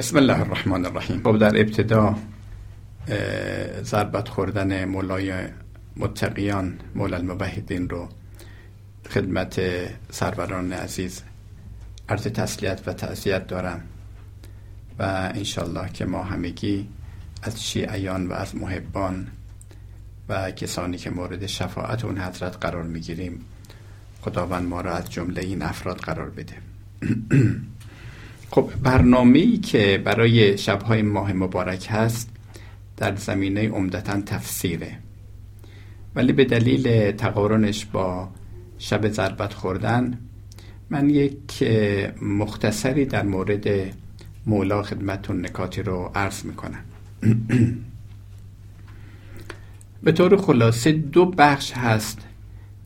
بسم الله الرحمن الرحیم. خب در ابتدا ضربت خوردن مولای متقیان مولا المبهدین رو خدمت سروران عزیز عرض تسلیت و تعذیت دارم و انشالله که ما همگی از شیعیان و از محبان و کسانی که مورد شفاعت اون حضرت قرار می‌گیریم خداوند ما را از جمله این افراد قرار بده. خب برنامه که برای شبهای ماه مبارک هست در زمینه عمدتا تفسیره. ولی به دلیل تقارنش با شب ضربت خوردن من یک مختصری در مورد مولا خدمتون نکاتی رو عرض می‌کنم. به طور خلاصه دو بخش هست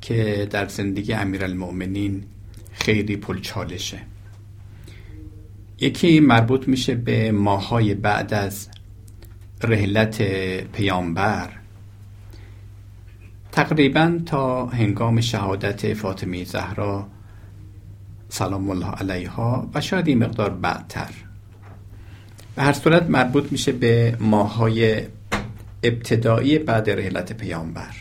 که در زندگی امیرالمؤمنین خیلی پلچالشه یکی مربوط میشه به ماهای بعد از رحلت پیامبر. تقریبا تا هنگام شهادت فاطمه زهرا سلام الله علیها و شاید این مقدار بعدتر. به هر صورت مربوط میشه به ماهای ابتدایی بعد رحلت پیامبر.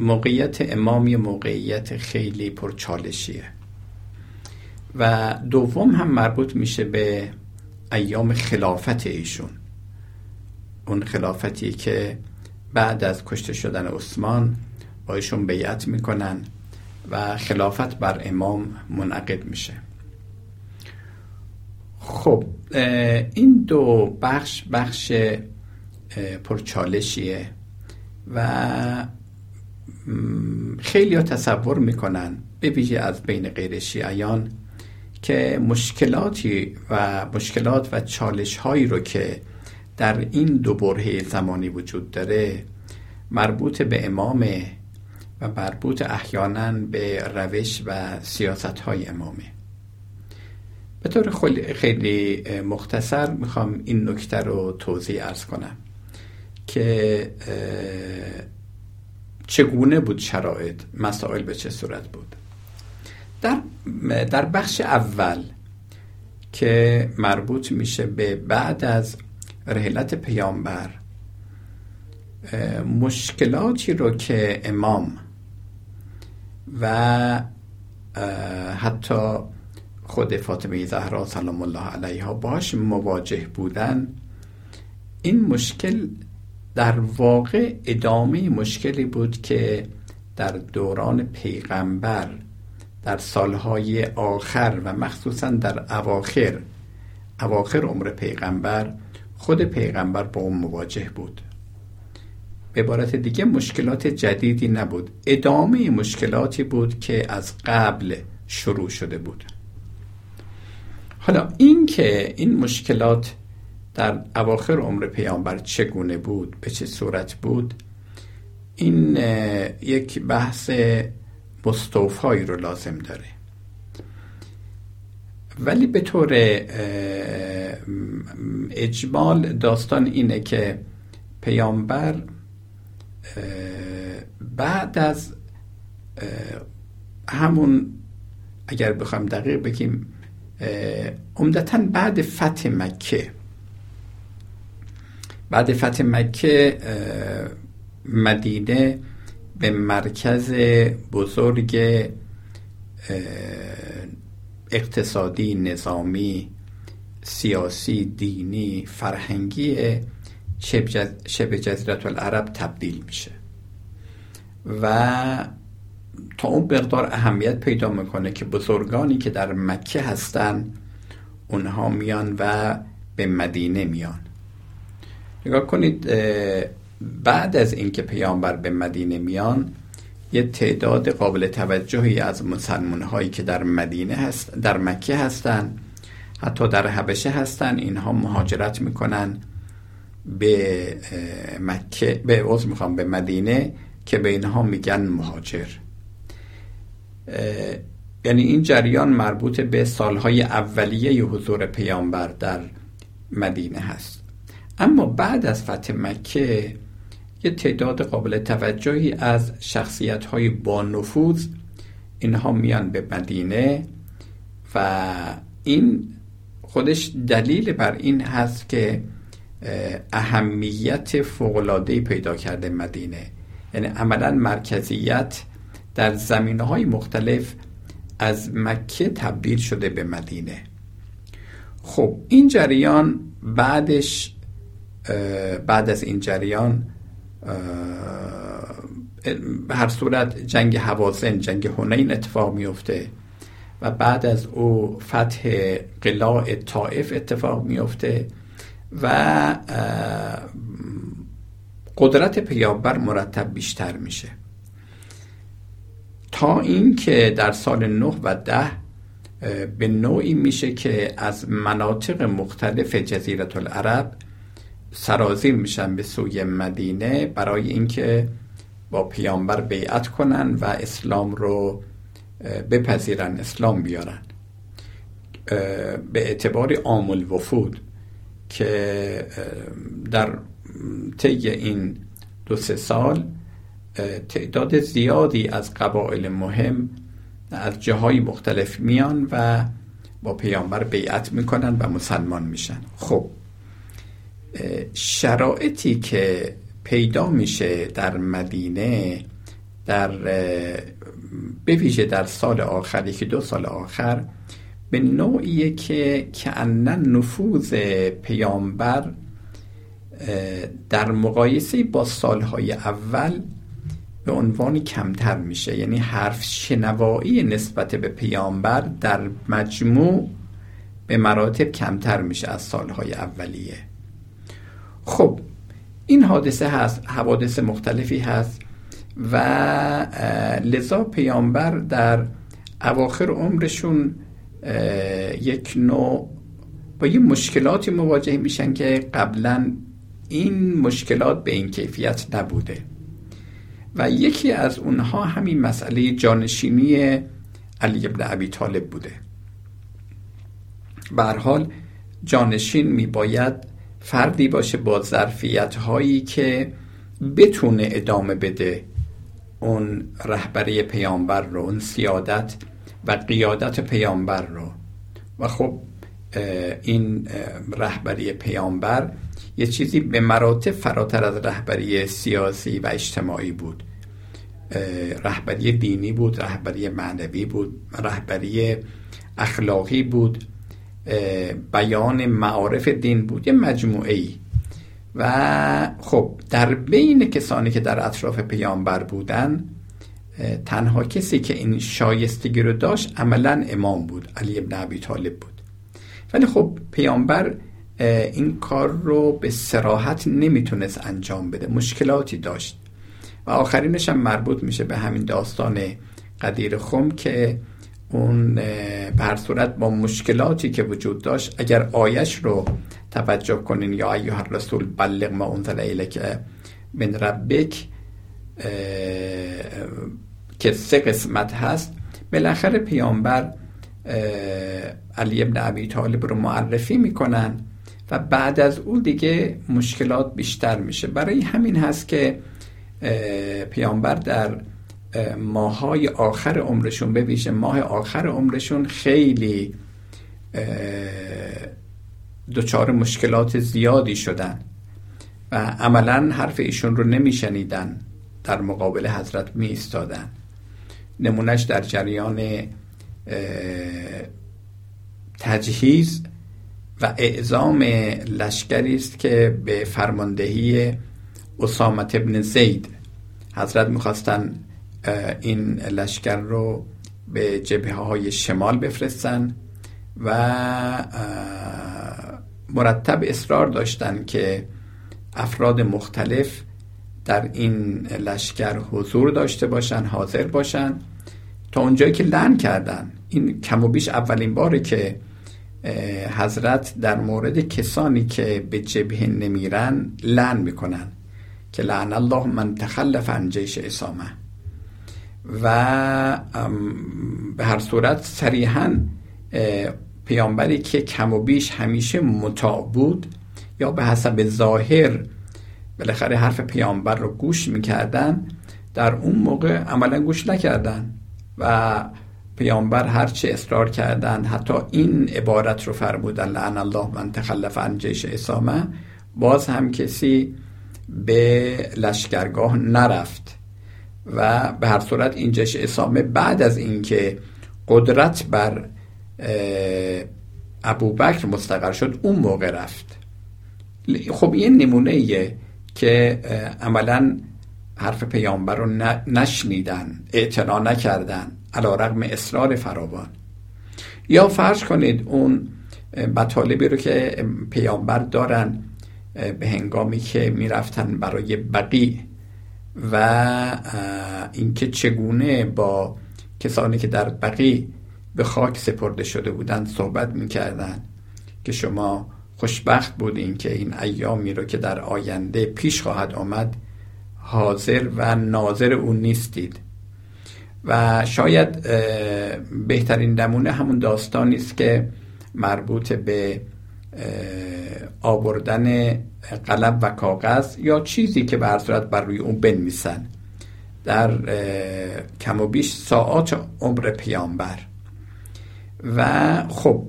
موقعیت امامی موقعیت خیلی پرچالشیه. و دوم هم مربوط میشه به ایام خلافت ایشون. اون خلافتی که بعد از کشته شدن عثمان با ایشون بیعت می‌کنن و خلافت بر امام منعقد میشه. خب این دو بخش بخش پرچالشیه و خیلی ها تصور می‌کنن به ویژه از بین غیر شیعیان که مشکلاتی و مشکلات و چالش هایی رو که در این دو برهه زمانی وجود داره مربوط به امامه و مربوط احیانا به روش و سیاست های امامه. به طور خیلی مختصر می‌خوام این نکته رو توضیح ارز کنم که چگونه بود شرایط؟ مسائل به چه صورت بود؟ در, در بخش اول که مربوط میشه به بعد از رحلت پیامبر مشکلاتی رو که امام و حتی خود فاطمه زهرا سلام الله علیها باش مواجه بودن این مشکل در واقع ادامه مشکلی بود که در دوران پیغمبر در سالهای آخر و مخصوصا در اواخر. اواخر عمر پیغمبر خود پیغمبر با اون مواجه بود. به عبارت دیگه مشکلات جدیدی نبود. ادامه مشکلاتی بود که از قبل شروع شده بود. حالا این که این مشکلات در اواخر عمر پیامبر چگونه بود به چه صورت بود این یک بحث مستوفایی رو لازم داره. ولی به طور اجمال داستان اینه که پیامبر بعد از همون اگر بخوام دقیق بگیم عمدتا بعد فتح مکه. بعد فتح مکه مدینه به مرکز بزرگ اقتصادی نظامی سیاسی دینی فرهنگی شبه جزیرت العرب تبدیل میشه. و تا اون مقدار اهمیت پیدا می‌کنه که بزرگانی که در مکه هستن اونها میان و به مدینه میان. نگاه کنید بعد از اینکه پیامبر به مدینه میان یه تعداد قابل توجهی از مسلمان هایی که در مدینه هست در مکه هستن حتی در حبشه هستن اینها مهاجرت می‌کنن به مکه به عوض می‌خوام به مدینه که به اینها میگن مهاجر. یعنی این جریان مربوط به سالهای اولیه حضور پیامبر در مدینه هست. اما بعد از فتح مکه یه تعداد قابل توجهی از شخصیت های با نفوذ اینها میان به مدینه و این خودش دلیل بر این هست که اهمیت فوقلادهی پیدا کرده مدینه. یعنی عملا مرکزیت در زمینه های مختلف از مکه تبدیل شده به مدینه. خب این جریان بعدش بعد از این جریان به هر صورت جنگ حوازن جنگ هنین اتفاق میفته و بعد از او فتح قلاع طائف اتفاق میفته و قدرت پیامبر مرتب بیشتر میشه. تا اینکه در سال 9 و 10 به نوعی میشه که از مناطق مختلف جزیرت العرب سرازیر میشن به سوی مدینه برای اینکه با پیامبر بیعت کنن و اسلام رو بپذیرن اسلام بیارن. به اعتبار عامل وفود که در طی این دو سه سال تعداد زیادی از قبایل مهم از جاهای مختلف میان و با پیامبر بیعت می‌کنن و مسلمان میشن. خب شرایطی که پیدا میشه در مدینه در بویژه در سال آخر یکی دو سال آخر به نوعیه که کعنن نفوذ پیامبر در مقایسه با سالهای اول به عنوانی کمتر میشه. یعنی حرف شنوایی نسبت به پیامبر در مجموع به مراتب کمتر میشه از سالهای اولیه. خب این حادثه هست حوادث مختلفی هست و لذا پیامبر در اواخر عمرشون یک نوع با یه مشکلاتی مواجه میشن که قبلا این مشکلات به این کیفیت نبوده. و یکی از اونها همین مسئله جانشینی علی ابن ابی طالب بوده. به حال جانشین میباید فردی باشه با ظرفیت هایی که بتونه ادامه بده اون رهبری پیامبر رو اون سیادت و قیادت پیامبر رو. و خب این رهبری پیامبر یه چیزی به مراتب فراتر از رهبری سیاسی و اجتماعی بود. رهبری دینی بود رهبری معنوی بود رهبری اخلاقی بود. بیان معارف دین بود یه مجموعه ای و خب در بین کسانی که در اطراف پیامبر بودن تنها کسی که این شایستگی رو داشت عملا امام بود علی ابن ابی طالب بود. ولی خب پیامبر این کار رو به سراحت نمی‌تونست انجام بده مشکلاتی داشت. و آخرینش هم مربوط میشه به همین داستان قدیر خم که اون به هر صورت با مشکلاتی که وجود داشت اگر آیش رو توجه کنین یا ایها الرسول بلغ ما انزل الیک من ربک که سه قسمت هست. بالاخره پیامبر علی ابن ابی طالب رو معرفی می‌کنن و بعد از اون دیگه مشکلات بیشتر میشه. برای همین هست که پیامبر در ماهای آخر عمرشون بویژه ماه آخر عمرشون خیلی دچار مشکلات زیادی شدن و عملا حرف ایشون رو نمیشنیدن در مقابل حضرت می ایستادن نمونش در جریان تجهیز و اعزام لشکری است که به فرماندهی اسامت ابن زید. حضرت می‌خواستن این لشکر رو به جبهه های شمال بفرستن و مرتب اصرار داشتن که افراد مختلف در این لشکر حضور داشته باشن حاضر باشن. تا اونجایی که لن کردن. این کم و بیش اولین باره که حضرت در مورد کسانی که به جبهه نمیرن لن می‌کنن. که لعن الله من تخلف عن جیش اسامه و به هر صورت صریحا پیامبری که کم و بیش همیشه مطاع بود یا به حسب ظاهر بالاخره حرف پیامبر رو گوش می‌کردن در اون موقع عملا گوش نکردن و پیامبر هرچه اصرار کردند حتی این عبارت رو فرمودن لعن الله من تخلف عن جیش اسامه باز هم کسی به لشکرگاه نرفت. و به هر صورت این جیش اسامه بعد از اینکه قدرت بر ابوبکر مستقر شد اون موقع رفت. خب این نمونه ایه که عملا حرف پیامبر رو نشنیدن اعتنا نکردن علا رقم اصرار فراوان. یا فرض کنید اون مطالبی رو که پیامبر دارن به هنگامی که می‌رفتن برای بقی و اینکه چگونه با کسانی که در بقی به خاک سپرده شده بودند صحبت می‌کردن که شما خوشبخت بودین که این ایامی رو که در آینده پیش خواهد آمد حاضر و ناظر اون نیستید. و شاید بهترین نمونه همون داستانی است که مربوط به آوردن قلم و کاغذ یا چیزی که به صورت بر روی اون بنویسن. در کم و بیش ساعات عمر پیامبر. و خب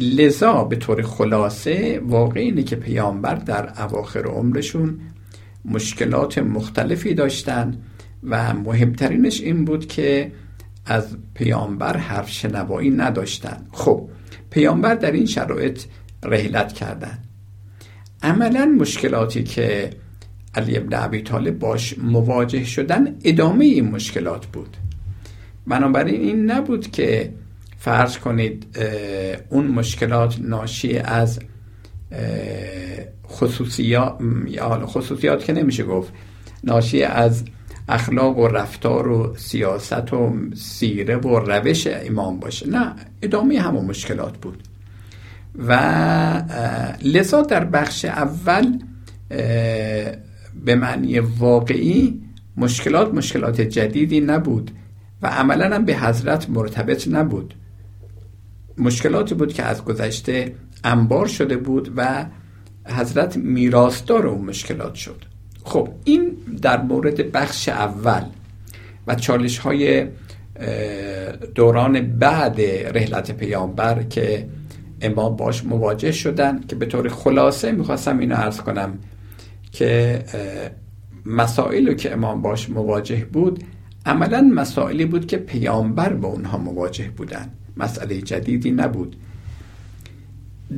لذا به طور خلاصه واقع اینه که پیامبر در اواخر عمرشون مشکلات مختلفی داشتن و مهمترینش این بود که از پیامبر حرف شنوایی نداشتن. خب پیامبر در این شرایط رحلت کردن عملا مشکلاتی که علی ابن عبی طالب باش مواجه شدن ادامه این مشکلات بود. بنابراین این نبود که فرض کنید اون مشکلات ناشی از خصوصیات خصوصیات که نمیشه گفت ناشی از اخلاق و رفتار و سیاست و سیره و روش امام باشه. نه ادامه همون مشکلات بود. و لذا در بخش اول به معنی واقعی مشکلات مشکلات جدیدی نبود و عملا هم به حضرت مرتبط نبود. مشکلاتی بود که از گذشته انبار شده بود و حضرت میراستار اون مشکلات شد. خب این در مورد بخش اول و چالش های دوران بعد رحلت پیامبر که امام باش مواجه شدن که به طور خلاصه می‌خواستم اینو ارز کنم که مسائلی که امام باش مواجه بود عملا مسائلی بود که پیامبر با اونها مواجه بودن. مسئله جدیدی نبود.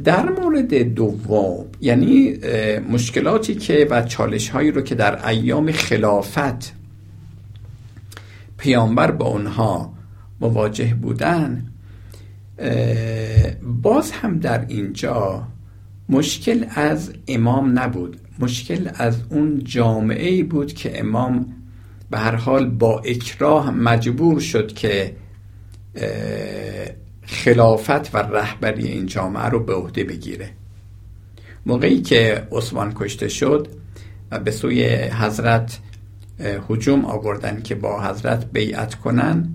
در مورد دوم یعنی مشکلاتی که و چالش هایی رو که در ایام خلافت پیامبر با اونها مواجه بودن باز هم در اینجا مشکل از امام نبود. مشکل از اون جامعه بود که امام به هر حال با اکراه مجبور شد که خلافت و رهبری این جامعه رو به عهده بگیره. موقعی که عثمان کشته شد و به سوی حضرت حجوم آوردن که با حضرت بیعت کنن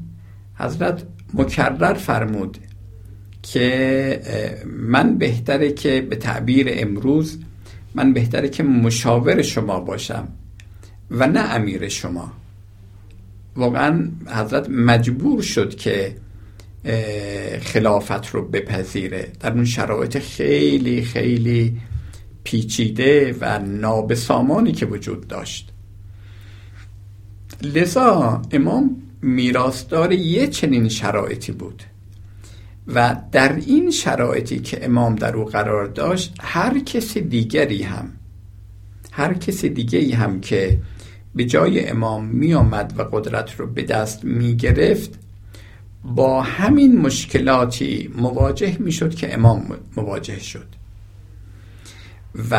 حضرت مکرر فرمود که من بهتره که به تعبیر امروز من بهتره که مشاور شما باشم و نه امیر شما. واقعا حضرت مجبور شد که خلافت رو بپذیره. در اون شرایط خیلی خیلی پیچیده و نابسامانی که وجود داشت. لذا امام میراستار یه چنین شرایطی بود و در این شرایطی که امام در او قرار داشت هر کسی دیگری هم هر کسی دیگری هم که به جای امام می آمد و قدرت رو به دست می گرفت با همین مشکلاتی مواجه می شد که امام مواجه شد. و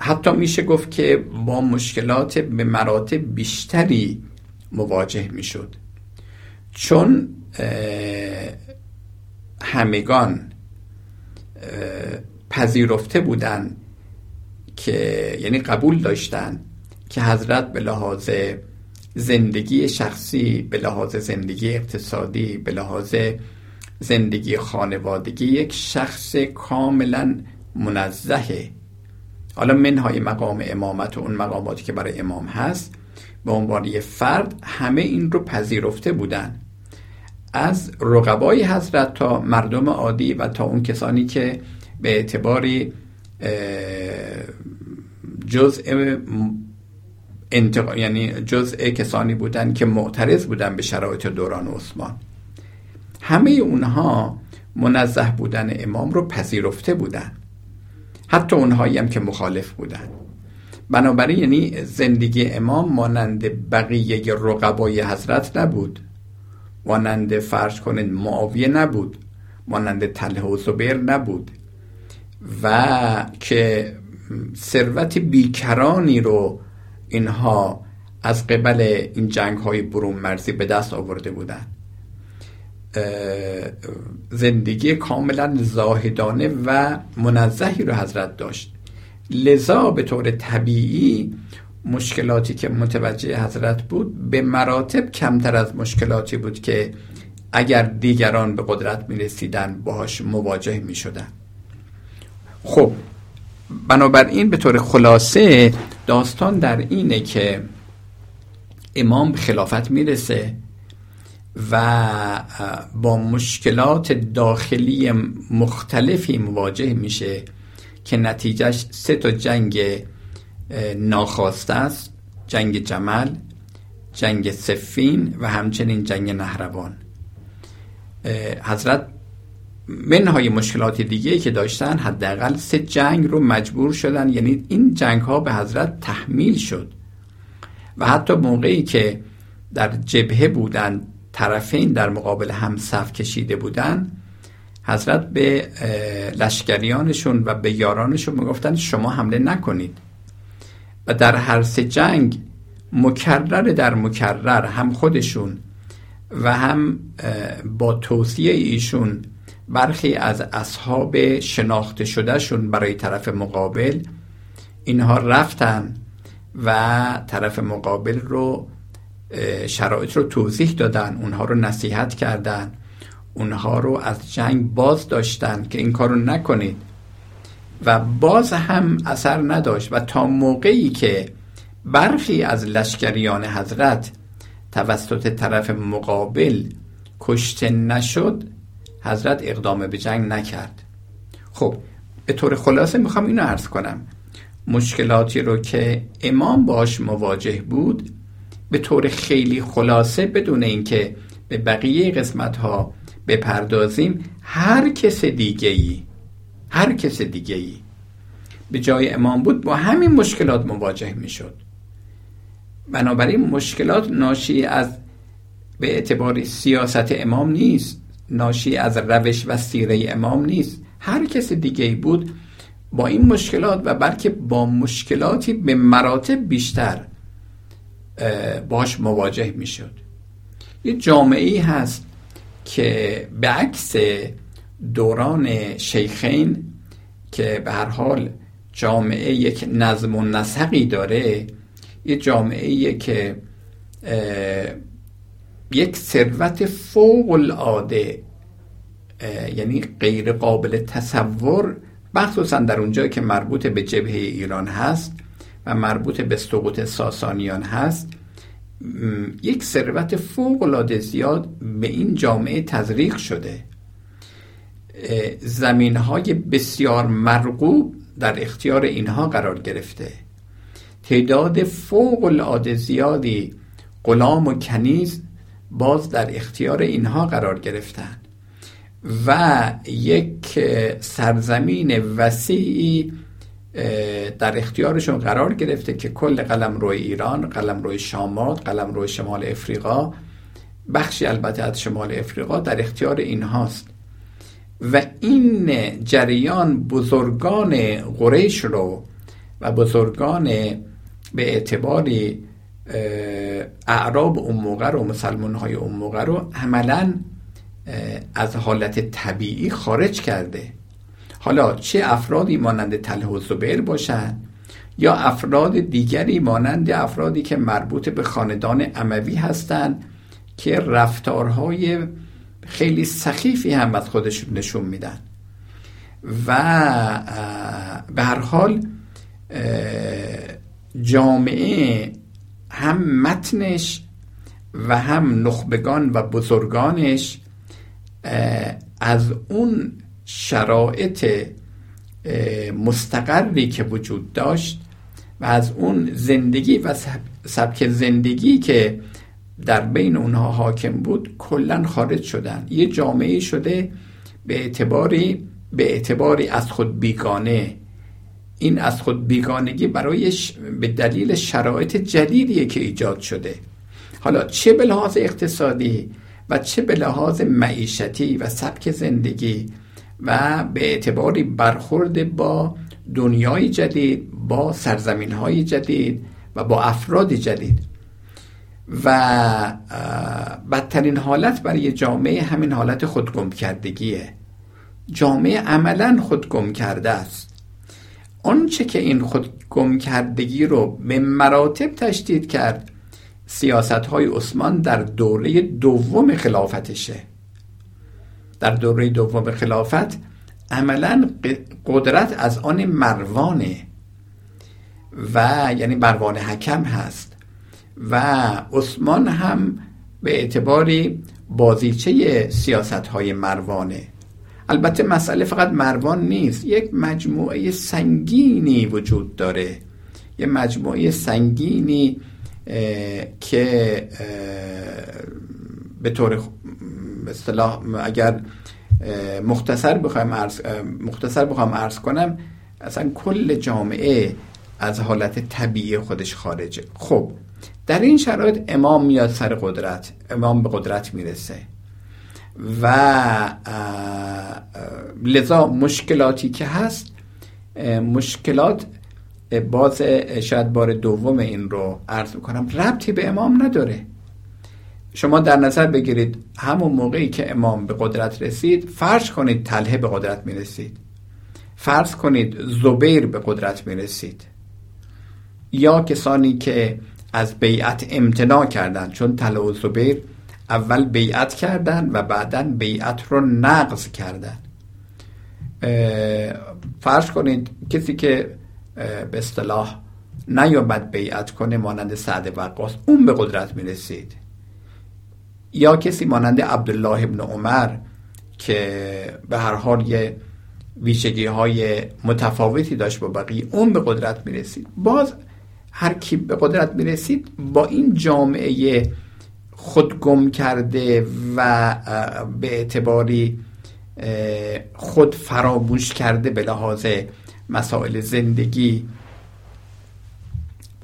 حتی میشه گفت که با مشکلات به مراتب بیشتری مواجه می شد چون همگان پذیرفته بودن که یعنی قبول داشتن که حضرت به لحاظ زندگی شخصی به لحاظ زندگی اقتصادی به لحاظ زندگی خانوادگی یک شخص کاملا منزهه حالا منهای مقام امامت و اون مقاماتی که برای امام هست به عنوان یه فرد همه این رو پذیرفته بودن. از رقبای حضرت تا مردم عادی و تا اون کسانی که به اعتباری جزء انتق... یعنی جزء کسانی بودن که معترض بودن به شرایط دوران عثمان. همه اونها منزه بودن امام رو پذیرفته بودن. حتی اونهایی هم که مخالف بودن. بنابراین یعنی زندگی امام مانند بقیه رقبای حضرت نبود. مانند فرض کنید معاویه نبود. مانند تله و زبیر نبود. و که ثروت بیکرانی رو اینها از قبل این جنگ های برون مرزی به دست آورده بودند. زندگی کاملا زاهدانه و منزهی رو حضرت داشت. لذا به طور طبیعی مشکلاتی که متوجه حضرت بود به مراتب کمتر از مشکلاتی بود که اگر دیگران به قدرت می رسیدن باهاش مواجه می شدن خب بنابراین به طور خلاصه داستان در اینه که امام به خلافت می‌رسه و با مشکلات داخلی مختلفی مواجه میشه که نتیجهش سه تا جنگ ناخواسته است جنگ جمل جنگ سفین و همچنین جنگ نهروان. حضرت منهای مشکلات دیگه که داشتن حداقل سه جنگ رو مجبور شدن. یعنی این جنگ ها به حضرت تحمیل شد. و حتی موقعی که در جبهه بودن طرفین در مقابل هم صف کشیده بودن حضرت به لشکریانشون و به یارانشون می‌گفتن شما حمله نکنید. و در هر سه جنگ مکرر در مکرر هم خودشون و هم با توصیه ایشون برخی از اصحاب شناخته شدهشون برای طرف مقابل اینها رفتن و طرف مقابل رو شرایط رو توضیح دادن اونها رو نصیحت کردن اونها رو از جنگ باز داشتن که این کارو نکنید. و باز هم اثر نداشت و تا موقعی که برخی از لشکریان حضرت توسط طرف مقابل کشته نشد حضرت اقدام به جنگ نکرد. خب به طور خلاصه می‌خوام اینو عرض کنم. مشکلاتی رو که امام باش مواجه بود به طور خیلی خلاصه بدون اینکه به بقیه قسمت ها بپردازیم هر کس دیگه ای هر کس دیگه ای به جای امام بود با همین مشکلات مواجه می‌شد. بنابراین مشکلات ناشی از به اعتبار سیاست امام نیست. ناشی از روش و سیره امام نیست. هر کس دیگه بود با این مشکلات و بلکه با مشکلاتی به مراتب بیشتر باش مواجه می‌شد. یه جامعه ای هست که به عکس دوران شیخین که به هر حال جامعه یک نظم و نسقی داره یه جامعه که یک ثروت فوق العاده یعنی غیر قابل تصور مخصوصا در اونجایی که مربوط به جبهه ایران هست و مربوط به سقوط ساسانیان هست. یک ثروت فوق العاده زیاد به این جامعه تزریق شده. زمین های بسیار مرغوب در اختیار اینها قرار گرفته. تعداد فوق العاده زیادی غلام و کنیز باز در اختیار اینها قرار گرفتن. و یک سرزمین وسیعی در اختیارشون قرار گرفته که کل قلم روی ایران قلم روی شامات قلم روی شمال افریقا بخشی البته از شمال افریقا در اختیار اینهاست. و این جریان بزرگان قریش رو و بزرگان به اعتباری اعراب اون موقع رو مسلمان های اون موقع رو عملا از حالت طبیعی خارج کرده. حالا چه افرادی مانند تله و زبیر باشند یا افراد دیگری مانند افرادی که مربوط به خاندان اموی هستند که رفتارهای خیلی سخیفی هم از خودشون نشون میدن. و به هر حال جامعه هم متنش و هم نخبگان و بزرگانش از اون شرایط مستقری که وجود داشت و از اون زندگی و سبک زندگی که در بین اونها حاکم بود کلا خارج شدن. یه جامعه شده به اعتباری به اعتباری از خود بیگانه. این از خود بیگانگی برایش به دلیل شرایط جدیدیه که ایجاد شده. حالا چه به لحاظ اقتصادی و چه به لحاظ معیشتی و سبک زندگی و به اعتباری برخورد با دنیای جدید با سرزمین های جدید و با افراد جدید. و بدترین حالت برای جامعه همین حالت خودگم کردگیه جامعه عملا خودگم کرده است. آنچه که این خودگم کردگی رو به مراتب تشدید کرد سیاست های عثمان در دوره دوم خلافتشه. در دوره دوم خلافت عملا قدرت از آن مروانه و یعنی مروان حکم هست و عثمان هم به اعتباری بازیچه سیاست های مروانه. البته مسئله فقط مروان نیست. یک مجموعه سنگینی وجود داره. یه مجموعه سنگینی که به طور اصطلاح اگر مختصر بخوایم عرض مختصر بخوام عرض کنم اصلا کل جامعه از حالت طبیعی خودش خارجه. خب در این شرایط امام میاد سر قدرت. امام به قدرت می‌رسه. و لذا مشکلاتی که هست مشکلات باز شاید بار دوم این رو عرض کنم ربطی به امام نداره. شما در نظر بگیرید همون موقعی که امام به قدرت رسید فرض کنید تله به قدرت می رسید فرض کنید زبیر به قدرت می رسید یا کسانی که از بیعت امتناع کردند چون تله و زبیر اول بیعت کردند و بعدا بیعت رو نقض کردند فرض کنید کسی که به اصطلاح نیامد بیعت کنه مانند سعد وقاص اون به قدرت می رسید یا کسی مانند عبدالله ابن عمر که به هر حال یه ویژگی های متفاوتی داشت با بقیه اون به قدرت می رسید باز هر کی به قدرت می رسید با این جامعه خود گم کرده و به اعتباری خود فراموش کرده به لحاظ مسائل زندگی.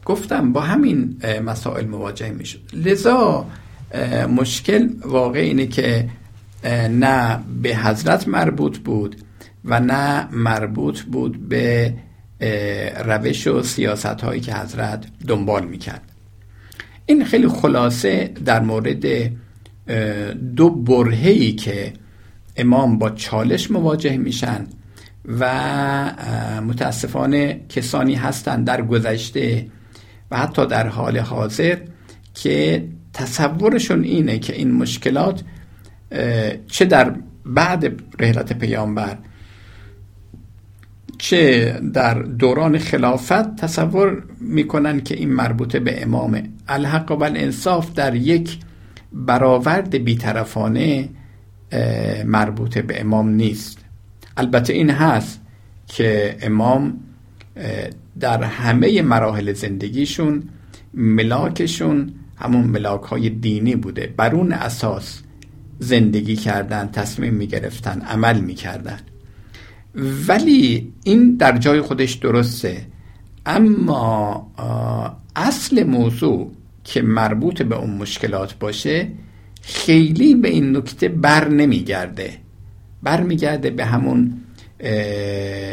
گفتم با همین مسائل مواجه می شد لذا مشکل واقع اینه که نه به حضرت مربوط بود و نه مربوط بود به روش و سیاست هایی که حضرت دنبال می‌کرد. این خیلی خلاصه در مورد دو برهی که امام با چالش مواجه میشن و متاسفانه کسانی هستند در گذشته و حتی در حال حاضر که تصورشون اینه که این مشکلات چه در بعد رحلت پیامبر چه در دوران خلافت تصور می‌کنن که این مربوط به امامه. الحق و الانصاف در یک برآورد بیطرفانه مربوط به امام نیست. البته این هست که امام در همه مراحل زندگیشون ملاکشون همون ملاک های دینی بوده. بر اون اساس زندگی کردن تصمیم می گرفتن عمل می کردن ولی این در جای خودش درسته. اما اصل موضوع که مربوط به اون مشکلات باشه خیلی به این نکته بر نمیگرده. بر میگرده به همون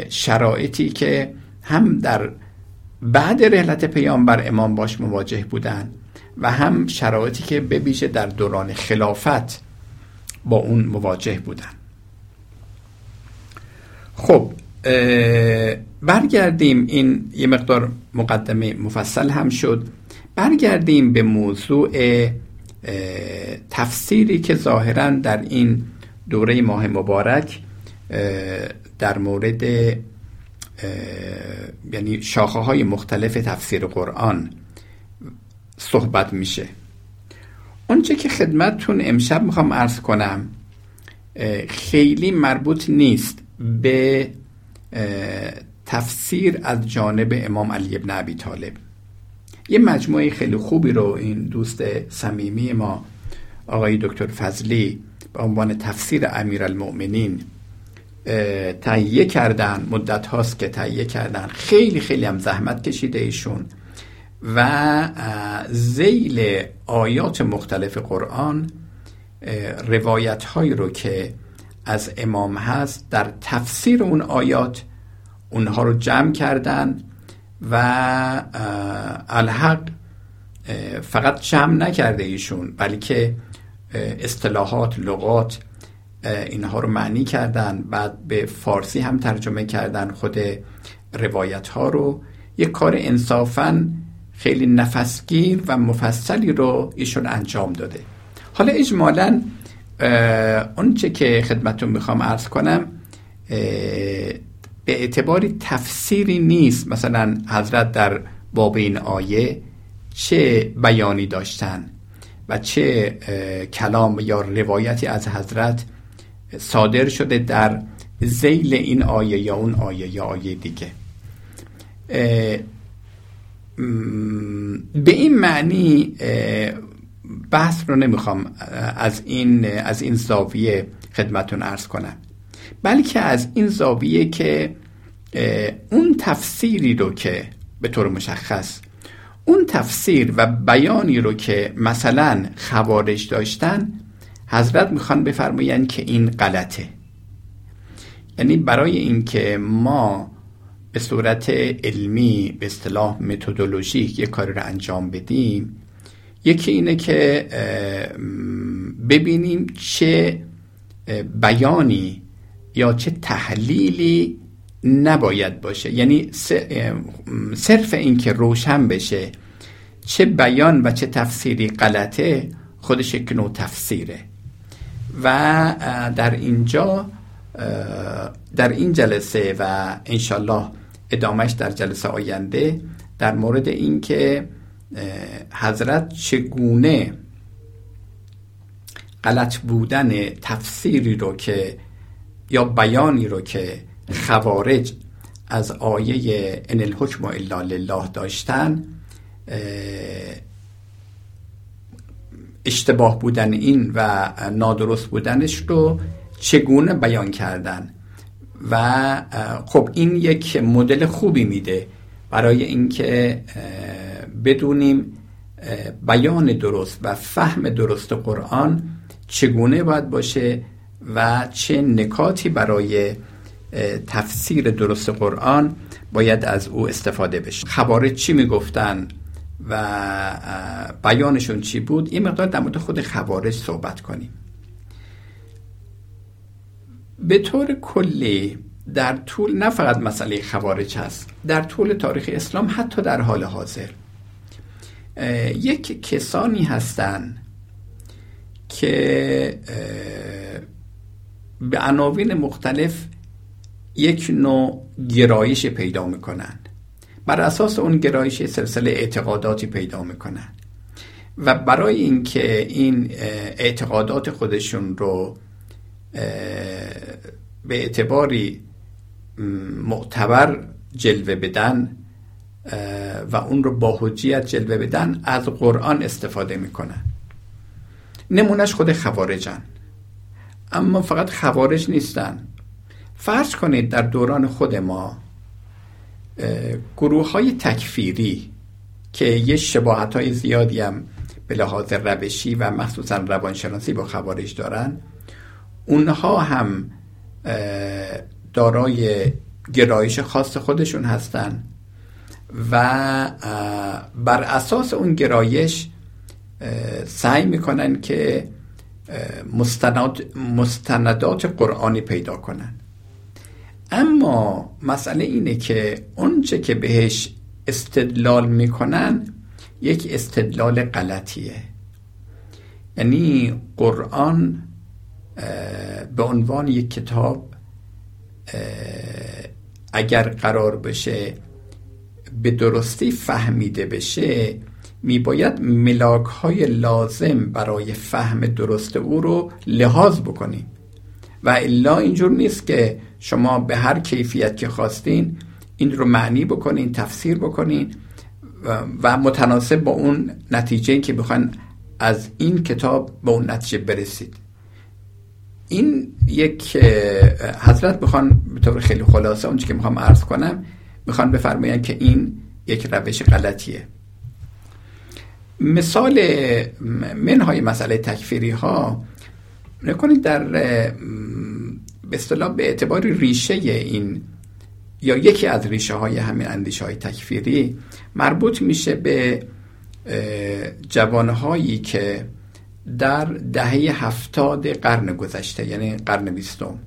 شرایطی که هم در بعد رحلت پیامبر امام باش مواجه بودن و هم شرایطی که ببیشه در دوران خلافت با اون مواجه بودن. خب برگردیم این یه مقدار مقدمه مفصل هم شد. برگردیم به موضوع تفسیری که ظاهرا در این دوره ماه مبارک در مورد یعنی شاخه های مختلف تفسیر قرآن صحبت میشه. اونچه که خدمتتون امشب می‌خوام ارز کنم خیلی مربوط نیست. به تفسیر از جانب امام علی ابن ابی طالب. یه مجموعه خیلی خوبی رو این دوست صمیمی ما آقای دکتر فضلی به عنوان تفسیر امیر المؤمنین تهیه کردن. مدت هاست که تهیه کردن. خیلی خیلی هم زحمت کشیده ایشون. و زیل آیات مختلف قرآن روایت هایی رو که از امام هست در تفسیر اون آیات اونها رو جمع کردن و الحق فقط جمع نکرده ایشون بلکه اصطلاحات لغات اینها رو معنی کردن بعد به فارسی هم ترجمه کردن خود روایت ها رو. یک کار انصافا خیلی نفسگیر و مفصلی رو ایشون انجام داده. حالا اجمالا اونچه که خدمتون می‌خوام ارز کنم به اعتباری تفسیری نیست مثلا حضرت در باب این آیه چه بیانی داشتن و چه کلام یا روایتی از حضرت صادر شده در زیل این آیه یا اون آیه یا آیه دیگه. به این معنی بحث رو نمی‌خوام از این از این زاویه خدمتون ارز کنم. بلکه از این زاویه که اون تفسیری رو که به طور مشخص اون تفسیر و بیانی رو که مثلا خوارج داشتن حضرت می‌خوان بفرمایند که این غلطه. یعنی برای اینکه ما به صورت علمی به اصطلاح متدولوژیک یک کاری رو انجام بدیم یکی اینه که ببینیم چه بیانی یا چه تحلیلی نباید باشه. یعنی صرف این که روشن بشه چه بیان و چه تفسیری غلطه خودش یک نوع تفسیره. و در اینجا در این جلسه و انشالله ادامش در جلسه آینده در مورد اینکه حضرت چگونه غلط بودن تفسیری رو که یا بیانی رو که خوارج از آیه ان الحکم الا لله داشتن اشتباه بودن این و نادرست بودنش رو چگونه بیان کردن؟ و خب این یک مدل خوبی میده برای اینکه بدونیم بیان درست و فهم درست قرآن چگونه باید باشه و چه نکاتی برای تفسیر درست قرآن باید از او استفاده بشه. خباره چی می‌گفتن و بیانشون چی بود؟ این مقدار در مورد خود خوارج صحبت کنیم. به طور کلی در طول نه فقط مسئله خوارج هست در طول تاریخ اسلام حتی در حال حاضر. یک کسانی هستند که به عناوین مختلف یک نوع گرایش پیدا می‌کنن. بر اساس اون گرایش سلسله اعتقاداتی پیدا می‌کنن. و برای اینکه این اعتقادات خودشون رو به اعتباری معتبر جلوه بدن و اون رو با حجیت جلوه بدن از قرآن استفاده می‌کنن. نمونش خود خوارجن. اما فقط خوارج نیستن. فرض کنید در دوران خود ما گروه های تکفیری که یه شباهت های زیادی هم به لحاظ روشی و مخصوصا روانشناسی با خوارج دارن اونها هم دارای گرایش خاص خودشون هستن. و بر اساس اون گرایش سعی می‌کنن که مستند مستندات قرآنی پیدا کنن. اما مسئله اینه که اونچه که بهش استدلال می‌کنن یک استدلال غلطیه. یعنی قرآن به عنوان یک کتاب اگر قرار بشه به درستی فهمیده بشه میباید ملاک های لازم برای فهم درست او رو لحاظ بکنیم. و الا اینجور نیست که شما به هر کیفیت که خواستین این رو معنی بکنین تفسیر بکنین و متناسب با اون نتیجه که بخواین از این کتاب به اون نتیجه برسید. این یک حضرت می‌خوان به طور خیلی خلاصه اونچه که می‌خوام عرض کنم می‌خوان بفرمایند که این یک روش غلطیه. مثال منهای مسئله تکفیری ها نکنید در به اصطلاح به اعتبار ریشه این یا یکی از ریشه های همین اندیشه های تکفیری مربوط میشه به جوانهایی که در دهه هفتاد قرن گذشته یعنی قرن بیستم.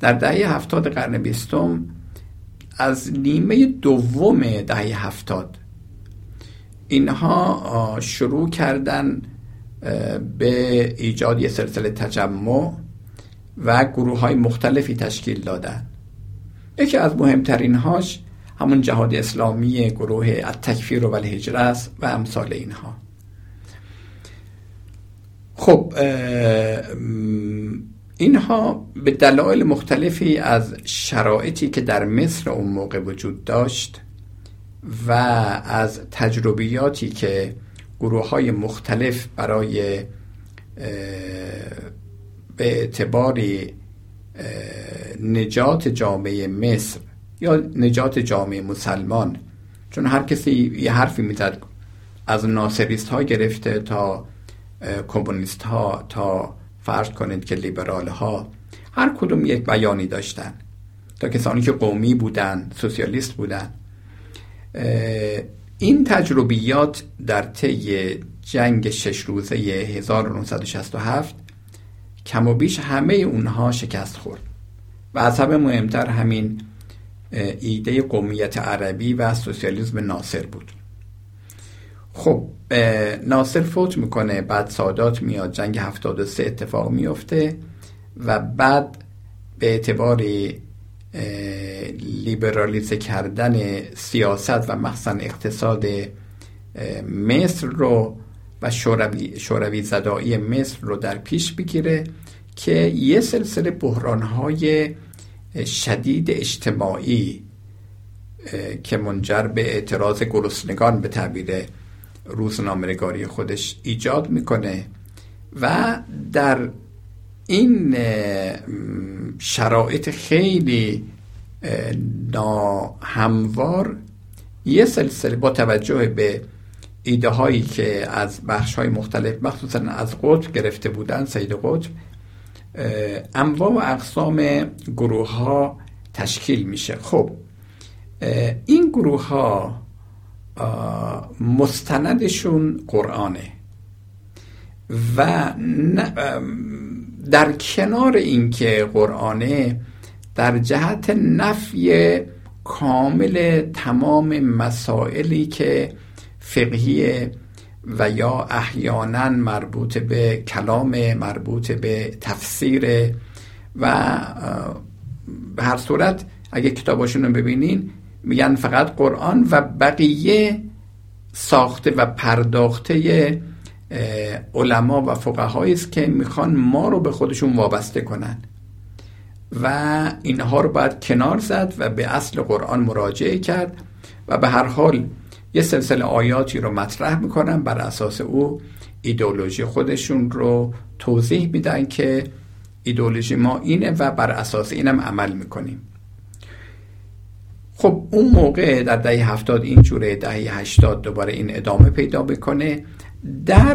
در دهه هفتاد قرن بیستم از نیمه دوم دهه هفتاد. اینها شروع کردن به ایجاد یه سلسله تجمع و گروه های مختلفی تشکیل دادن. یکی از مهمترین هاش همون جهاد اسلامی گروه التکفیر و الهجره است و امثال اینها. خب اینها به دلایل مختلفی از شرایطی که در مصر اون موقع وجود داشت و از تجربیاتی که گروه های مختلف برای به اعتباری نجات جامعه مصر یا نجات جامعه مسلمان چون هر کسی یه حرفی می‌زد از ناصریست ها گرفته تا کمونیست ها تا فرض کنید که لیبرال ها هر کدوم یک بیانی داشتن. تا کسانی که قومی بودن سوسیالیست بودن. این تجربیات در طی جنگ شش روزه 1967 کم و بیش همه اونها شکست خورد. و از همه مهمتر همین ایده قومیت عربی و سوسیالیسم ناصر بود. خب ناصر فوت می‌کنه بعد سادات میاد جنگ 73 اتفاق میفته و بعد به اعتبار لیبرالیزه کردن سیاست و مخصوصا اقتصاد مصر رو و شوروی, شوروی زدایی مصر رو در پیش بگیره که یه سلسله بحرانهای شدید اجتماعی که منجر به اعتراض گرسنگان به تعبیر روزنامه‌نگاری خودش ایجاد می‌کنه و در این شرایط خیلی ناهموار یه سلسله با توجه به ایده هایی که از بخش های مختلف مخصوصا از قطب گرفته بودن سید قطب انواع و اقسام گروه ها تشکیل میشه. خب این گروه ها مستندشون قرآنه. و در کنار اینکه قرآنه در جهت نفی کامل تمام مسائلی که فقهی و یا احیانا مربوط به کلام مربوط به تفسیر و به هر صورت اگه کتاباشون رو ببینین میگن فقط قرآن و بقیه ساخته و پرداخته علما و فقهایی است که می‌خوان ما رو به خودشون وابسته کنن. و اینها رو باید کنار زد و به اصل قرآن مراجعه کرد و به هر حال یه سلسله آیاتی رو مطرح می‌کنن بر اساس او ایدولوژی خودشون رو توضیح میدن که ایدولوژی ما اینه و بر اساس اینم عمل می‌کنیم. خب اون موقع در دهه هفتاد اینجوره دهه هشتاد دوباره این ادامه پیدا بکنه. در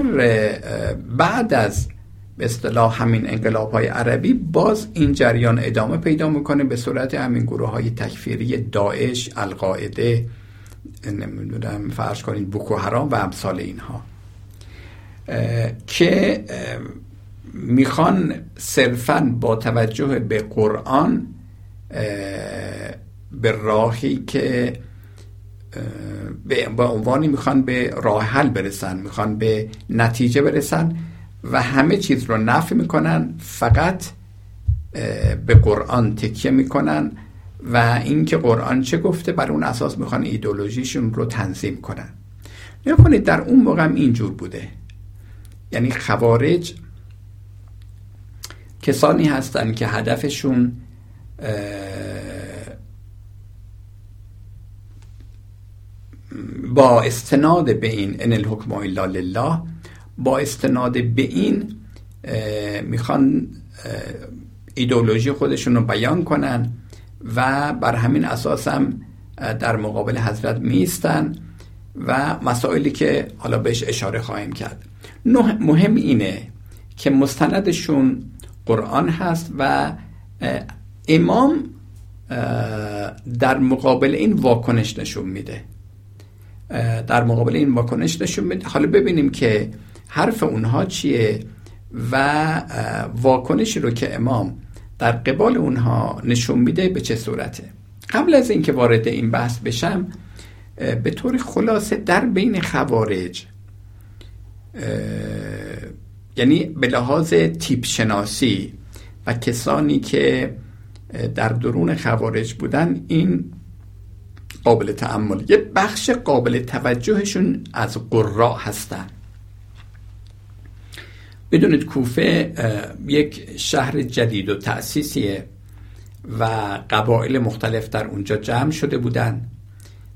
بعد از به اصطلاح همین انقلاب های عربی باز این جریان ادامه پیدا می‌کنه به صورت همین گروه های تکفیری داعش القاعده نمی‌دونم فرض کنید بوکو حرام و امثال اینها. که می‌خوان صرفا با توجه به قرآن به راهی که به عنوانی می‌خوان به راه حل برسن می‌خوان به نتیجه برسن و همه چیز رو نفی می‌کنن فقط به قرآن تکیه می‌کنن و اینکه قرآن چه گفته بر اون اساس می‌خوان ایدولوژیشون رو تنظیم کنن. کنید در اون موقع هم اینجور بوده. یعنی خوارج کسانی هستند که هدفشون با استناد به این ان الحکم الا لله با استناد به این می‌خوان ایدولوژی خودشون رو بیان کنن و بر همین اساس هم در مقابل حضرت میستن و مسائلی که حالا بهش اشاره خواهیم کرد. مهم اینه که مستندشون قرآن هست و امام در مقابل این واکنش نشون میده. در مقابل این واکنش نشون میده. حالا ببینیم که حرف اونها چیه و واکنشی رو که امام در قبال اونها نشون میده به چه صورته. قبل از اینکه وارد این بحث بشم به طور خلاصه در بین خوارج یعنی به لحاظ تیپ شناسی و کسانی که در درون خوارج بودن این قابل تعمل یه بخش قابل توجهشون از قرا هستن. بدونید کوفه یک شهر جدید و تأسیسیه و قبایل مختلف در اونجا جمع شده بودن.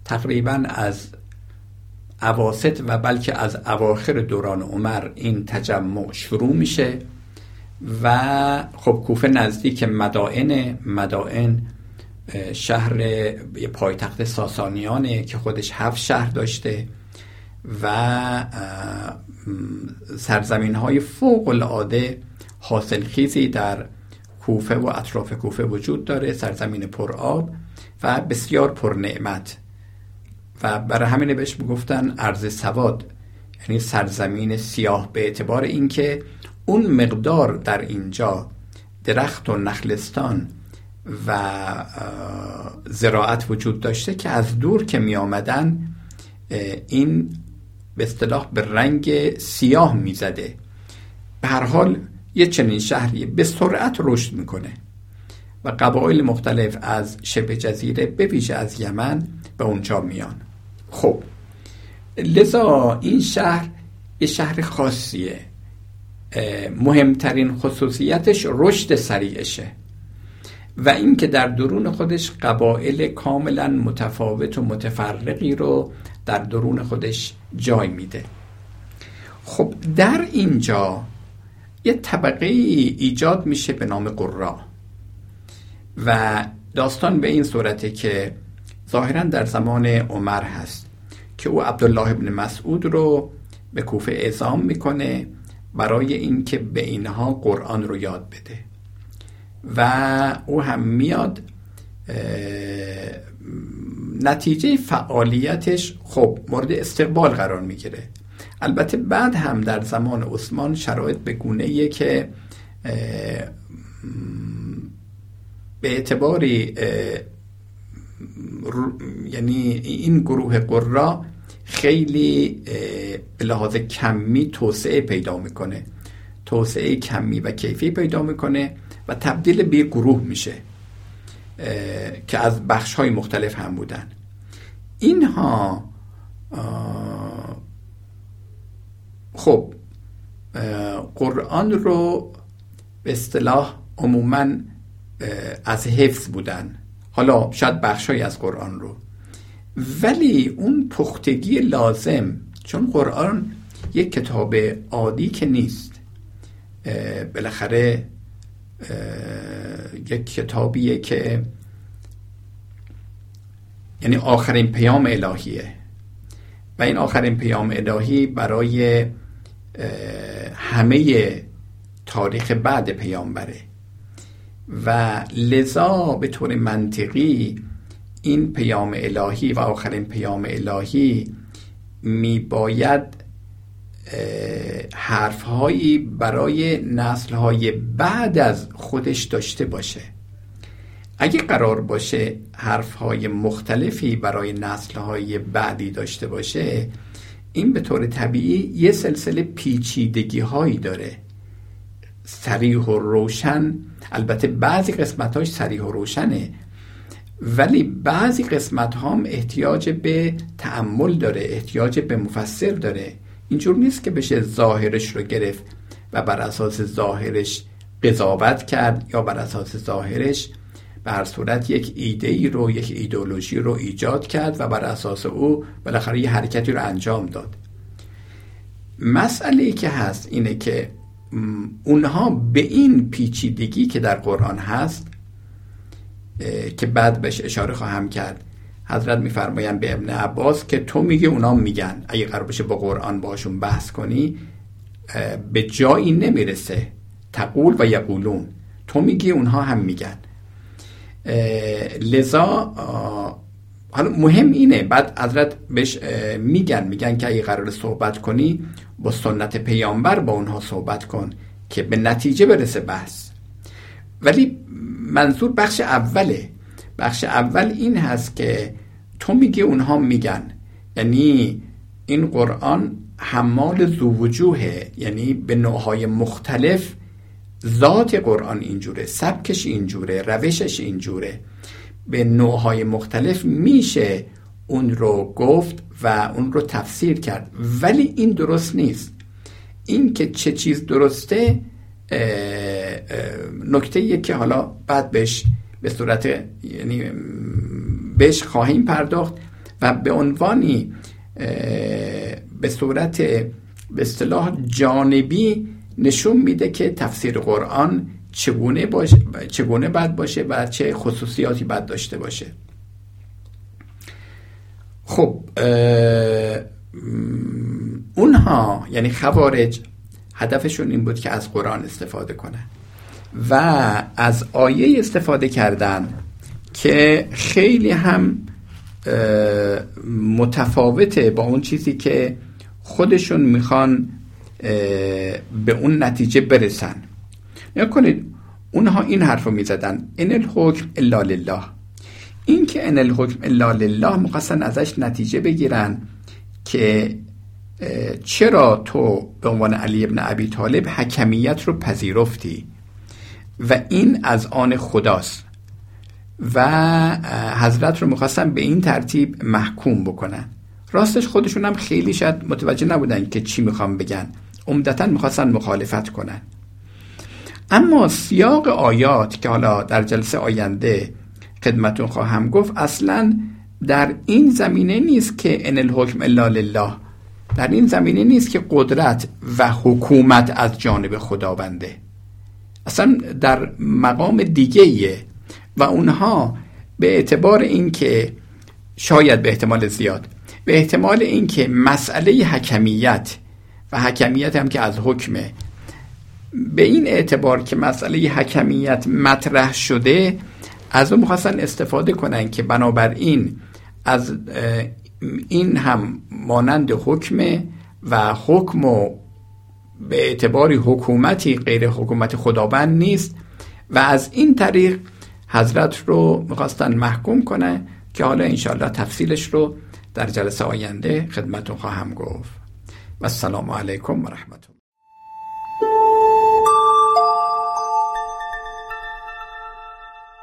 تقریبا از عواست و بلکه از اواخر دوران عمر این تجمع شروع میشه و خب کوفه نزدیک مدائن مدائن شهر پایتخت ساسانیانه که خودش هفت شهر داشته و سرزمین های فوق العاده حاصلخیزی در کوفه و اطراف کوفه وجود داره سرزمین پرآب و بسیار پرنعمت. و برای همین بهش می‌گفتن ارز سواد یعنی سرزمین سیاه به اعتبار اینکه اون مقدار در اینجا درخت و نخلستان و زراعت وجود داشته که از دور که می آمدن این به اصطلاح به رنگ سیاه می‌زده به هر حال یه چنین شهری به سرعت رشد می‌کنه و قبایل مختلف از شبه جزیره به ویژه از یمن به اونجا میان. خب لذا این شهر یه شهر خاصیه. مهمترین خصوصیتش رشد سریعشه. و اینکه در درون خودش قبایل کاملا متفاوت و متفرقی رو در درون خودش جای میده. خب در اینجا یه طبقه ایجاد میشه به نام قرا و داستان به این صورته که ظاهرا در زمان عمر هست که او عبدالله ابن مسعود رو به کوفه اعزام می‌کنه برای اینکه به اینها قرآن رو یاد بده. و او هم میاد نتیجه فعالیتش خب مورد استقبال قرار می‌گیره. البته بعد هم در زمان عثمان شرایط به گونه که به اعتباری یعنی این گروه قرا خیلی به لحاظ کمی توسعه پیدا می‌کنه. توسعه کمی و کیفی پیدا می‌کنه. و تبدیل به گروه میشه که از بخش های مختلف هم بودن. اینها خب قرآن رو به اصطلاح عموما از حفظ بودن. حالا شاید بخشهایی از قرآن رو. ولی اون پختگی لازم چون قرآن یک کتاب عادی که نیست بالاخره یک کتابیه که یعنی آخرین پیام الهیه. و این آخرین پیام الهی برای همه تاریخ بعد پیامبره. و لذا به طور منطقی این پیام الهی و آخرین پیام الهی می باید حرفهایی برای نسلهای بعد از خودش داشته باشه. اگه قرار باشه حرفهای مختلفی برای نسلهای بعدی داشته باشه این به طور طبیعی یه سلسله پیچیدگی هایی داره. سریح و روشن البته بعضی قسمتاش سریح و روشنه ولی بعضی قسمت هم احتیاج به تعمل داره احتیاج به مفسر داره. اینجور نیست که بشه ظاهرش رو گرفت و بر اساس ظاهرش قضاوت کرد یا بر اساس ظاهرش به صورت یک ایده ای رو یک ایدولوژی رو ایجاد کرد و بر اساس او بالاخره یه حرکتی رو انجام داد. مسئله ای که هست اینه که اونها به این پیچیدگی که در قرآن هست که بعد بهش اشاره خواهم کرد حضرت میفرمایند به ابن عباس که تو میگه اونا میگن. اگه قرار بشه با قرآن باشون بحث کنی به جایی نمی‌رسه. تقول و یقولون. تو میگی اونها هم میگن. لذا حالا مهم اینه. بعد حضرت بهش میگن. میگن که اگه قرار صحبت کنی با سنت پیامبر با اونها صحبت کن که به نتیجه برسه بحث. ولی منظور بخش اوله. بخش اول این هست که تو میگی اونها میگن. یعنی این قرآن حمال زووجوهه. یعنی به نوعهای مختلف ذات قرآن اینجوره سبکش اینجوره روشش اینجوره. به نوعهای مختلف میشه اون رو گفت و اون رو تفسیر کرد. ولی این درست نیست. این که چه چیز درسته نکته که حالا بعد بهش به صورت یعنی بهش خواهیم پرداخت و به عنوانی به صورت به اصطلاح جانبی نشون میده که تفسیر قرآن چگونه باشه چگونه باید باشه و چه خصوصیاتی باید داشته باشه. خب اونها یعنی خوارج هدفشون این بود که از قرآن استفاده کنن و از آیه استفاده کردن که خیلی هم متفاوته با اون چیزی که خودشون می‌خوان به اون نتیجه برسن. یا کنید اونها این حرف رو می‌زدن ان الحکم الا لله. این که ان الحکم الا لله می‌خواستن ازش نتیجه بگیرن که چرا تو به عنوان علی ابن ابی طالب حکمیت رو پذیرفتی؟ و این از آن خداست. و حضرت رو می‌خواستن به این ترتیب محکوم بکنن. راستش خودشون هم خیلی شاید متوجه نبودن که چی می‌خوام بگن. عمدتا می‌خواستن مخالفت کنن. اما سیاق آیات که حالا در جلسه آینده خدمتون خواهم گفت اصلا در این زمینه نیست که ان الحکم الا لله. در این زمینه نیست که قدرت و حکومت از جانب خداونده. اصلا در مقام دیگه و اونها به اعتبار اینکه شاید به احتمال زیاد به احتمال اینکه مسئله حکمیت و حکمیت هم که از حکمه به این اعتبار که مسئله حکمیت مطرح شده از اون می‌خواستن استفاده کنن که بنابراین از این هم مانند حکمه و حکم و به اعتباری حکومتی غیر حکومت خداوند نیست و از این طریق حضرت رو می‌خواستن محکوم کنه که حالا انشاءالله تفصیلش رو در جلسه آینده خدمتون خواهم گفت. و السلام علیکم و رحمت